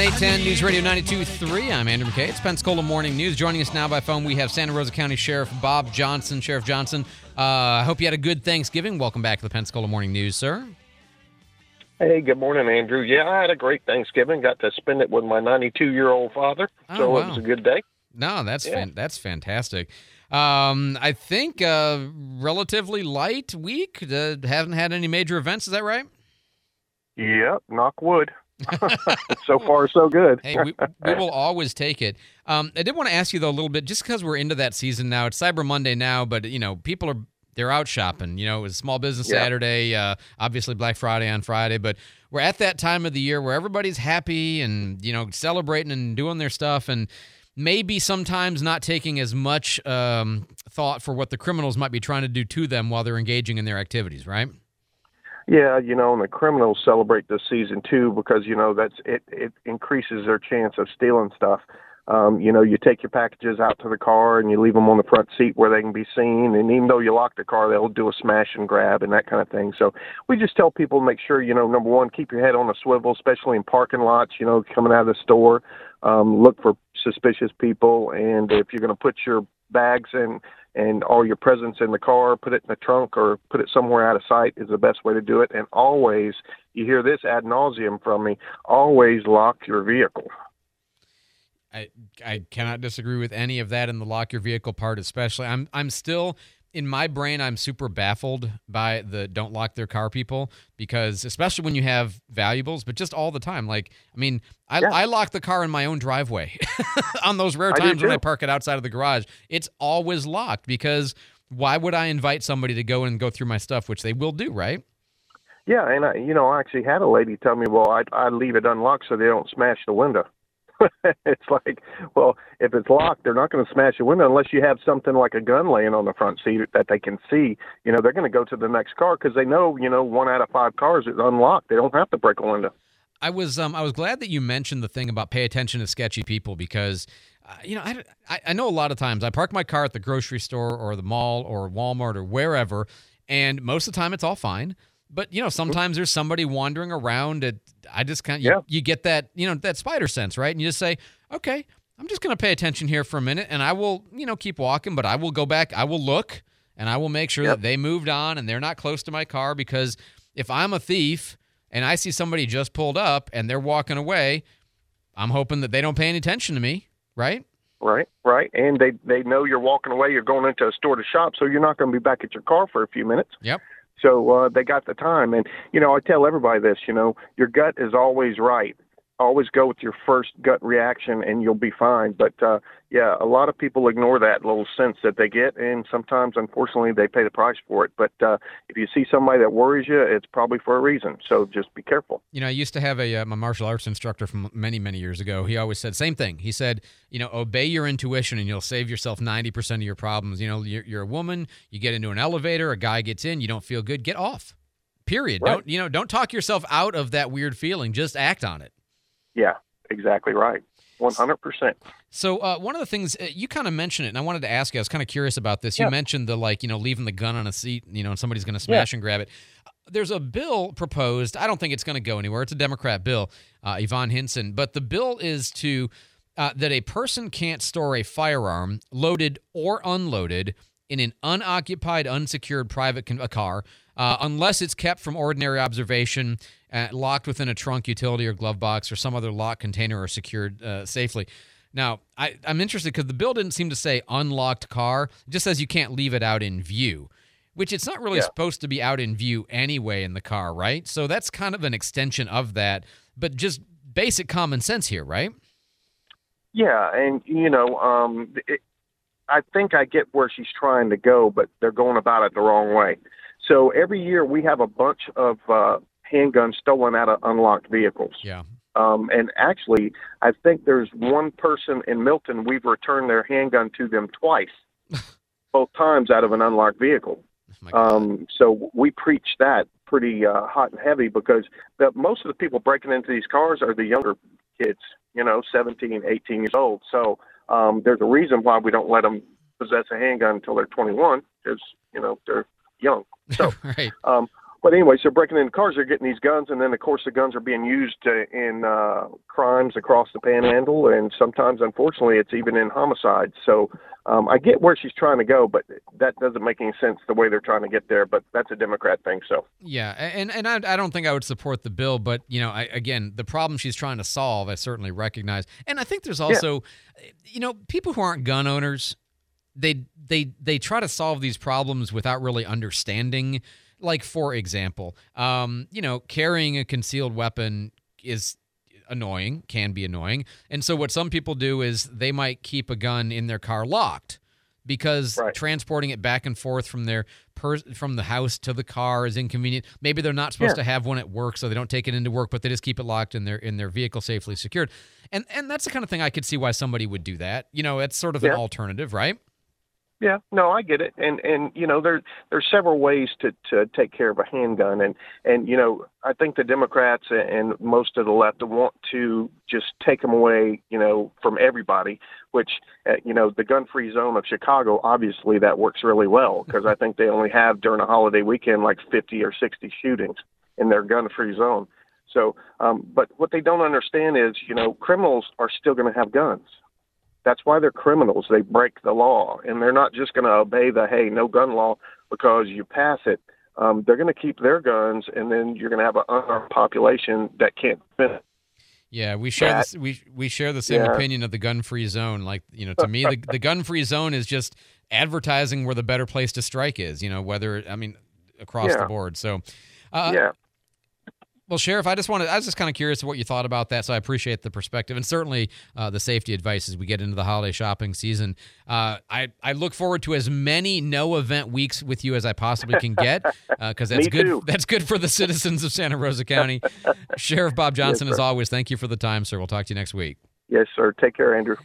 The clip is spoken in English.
810 News Radio 92.3. I'm Andrew McKay. It's Pensacola Morning News. Joining us now by phone, we have Santa Rosa County Sheriff Bob Johnson. Sheriff Johnson, uh, I hope you had a good Thanksgiving. Welcome back to the Pensacola Morning News, sir. Hey, good morning, Andrew. Yeah, I had a great Thanksgiving. Got to spend it with my 92 year old father, Oh, so wow. it was a good day. No, that's Yeah. fan- that's fantastic. Um, I think uh, relatively light week. Uh, haven't had any major events. Is that right? Yep, knock wood. so far, so good. Hey, we, we will always take it. Um, I did want to ask you though a little bit, just because we're into that season now. It's Cyber Monday now, but you know people are they're out shopping. You know, it was Small Business Yeah. Saturday, uh, obviously Black Friday on Friday, but we're at that time of the year where everybody's happy and you know celebrating and doing their stuff and. Maybe sometimes not taking as much um, thought for what the criminals might be trying to do to them while they're engaging in their activities, right? Yeah, you know, and the criminals celebrate this season too because you know that's it. It increases their chance of stealing stuff. Um, you know, you take your packages out to the car and you leave them on the front seat where they can be seen. And even though you lock the car, they'll do a smash and grab and that kind of thing. So we just tell people to make sure, you know, number one, keep your head on a swivel, especially in parking lots. You know, coming out of the store, um, look for suspicious people. And if you're going to put your bags and and all your presents in the car, put it in the trunk or put it somewhere out of sight is the best way to do it. And always, you hear this ad nauseum from me, always lock your vehicle. I I cannot disagree with any of that in the lock your vehicle part, especially. I'm I'm still in my brain. I'm super baffled by the don't lock their car people because especially when you have valuables, but just all the time. Like I mean, I Yeah. I lock the car in my own driveway on those rare I times when I park it outside of the garage. It's always locked because why would I invite somebody to go and go through my stuff, which they will do, right? Yeah, and I, you know, I actually had a lady tell me, well, I I leave it unlocked so they don't smash the window. it's like, well, if it's locked, they're not going to smash the window unless you have something like a gun laying on the front seat that they can see. You know, they're going to go to the next car because they know, you know, one out of five cars is unlocked. They don't have to break a window. I was um I was glad that you mentioned the thing about pay attention to sketchy people because uh, you know I I know a lot of times I park my car at the grocery store or the mall or Walmart or wherever and most of the time it's all fine but you know sometimes there's somebody wandering around at I just kind of you, Yeah. you get that you know that spider sense right and you just say okay I'm just going to pay attention here for a minute and I will you know keep walking but I will go back I will look and I will make sure Yep. that they moved on and they're not close to my car because if I'm a thief and I see somebody just pulled up and they're walking away, I'm hoping that they don't pay any attention to me, right? Right, right, and they they know you're walking away. You're going into a store to shop, so you're not going to be back at your car for a few minutes. Yep. So uh, they got the time, and you know I tell everybody this. You know, your gut is always right. Always go with your first gut reaction, and you'll be fine. But uh, yeah, a lot of people ignore that little sense that they get, and sometimes, unfortunately, they pay the price for it. But uh, if you see somebody that worries you, it's probably for a reason. So just be careful. You know, I used to have a uh, my martial arts instructor from many many years ago. He always said same thing. He said, you know, obey your intuition and you'll save yourself 90% of your problems. You know, you're, you're a woman, you get into an elevator, a guy gets in, you don't feel good, get off. Period. Right. Don't, you know, don't talk yourself out of that weird feeling, just act on it. Yeah, exactly right. One hundred percent. So uh, one of the things uh, you kind of mentioned it, and I wanted to ask you. I was kind of curious about this. You Yeah. mentioned the like, you know, leaving the gun on a seat, you know, and somebody's going to smash and grab it. Uh, There's a bill proposed. I don't think it's going to go anywhere. It's a Democrat bill, uh, Yvonne Hinson, but the bill is to uh, that a person can't store a firearm, loaded or unloaded, in an unoccupied, unsecured private con- a car, uh, unless it's kept from ordinary observation, uh, locked within a trunk, utility, or glove box, or some other locked container or secured uh, safely. Now, I, I'm interested because the bill didn't seem to say unlocked car. It just says you can't leave it out in view, which it's not really Yeah. supposed to be out in view anyway in the car, right? So that's kind of an extension of that, but just basic common sense here, right? Yeah, and you know, um, it, I think I get where she's trying to go, but they're going about it the wrong way. So every year we have a bunch of uh, handguns stolen out of unlocked vehicles. Yeah. Um, and actually, I think there's one person in Milton we've returned their handgun to them twice, both times out of an unlocked vehicle. Oh. Um, so we preach that pretty uh, hot and heavy because the, most of the people breaking into these cars are the younger kids, you know, 17, 18 years old. So um, there's a reason why we don't let them possess a handgun until they're 21 because, you know, they're young. So right. um, but anyway, so breaking into cars, they're getting these guns, and then of course the guns are being used uh, in uh, crimes across the Panhandle, and sometimes, unfortunately, it's even in homicides. So um, I get where she's trying to go, but that doesn't make any sense the way they're trying to get there. But that's a Democrat thing. So yeah, and and I, I don't think I would support the bill, but you know, I, again, the problem she's trying to solve, I certainly recognize, and I think there's also, yeah. you know, people who aren't gun owners, they they they try to solve these problems without really understanding. Like for example, um, you know, carrying a concealed weapon is annoying, can be annoying. And so what some people do is they might keep a gun in their car locked because right. transporting it back and forth from their per, from the house to the car is inconvenient. Maybe they're not supposed yeah. to have one at work, so they don't take it into work, but they just keep it locked in their in their vehicle safely secured. And and that's the kind of thing I could see why somebody would do that. You know, it's sort of yeah. an alternative, right? Yeah, no, I get it, and and you know there there's several ways to to take care of a handgun, and and you know I think the Democrats and most of the left want to just take them away, you know, from everybody. Which uh, you know the gun-free zone of Chicago, obviously that works really well because I think they only have during a holiday weekend like 50 or 60 shootings in their gun-free zone. So, um, but what they don't understand is, you know, criminals are still going to have guns that's why they're criminals. They break the law, and they're not just going to obey the hey, no gun law because you pass it. Um, they're going to keep their guns, and then you're going to have an unarmed population that can't defend it. Yeah, we share that, this, we we share the same yeah. opinion of the gun-free zone. Like you know, to me, the the gun-free zone is just advertising where the better place to strike is. You know, whether I mean across yeah. the board. So, uh, yeah. Well, Sheriff, I just wanted, I was just kind of curious what you thought about that. So I appreciate the perspective and certainly uh, the safety advice as we get into the holiday shopping season. Uh, I, I look forward to as many no event weeks with you as I possibly can get because uh, that's good. Too. That's good for the citizens of Santa Rosa County. Sheriff Bob Johnson, yes, as always, thank you for the time, sir. We'll talk to you next week. Yes, sir. Take care, Andrew.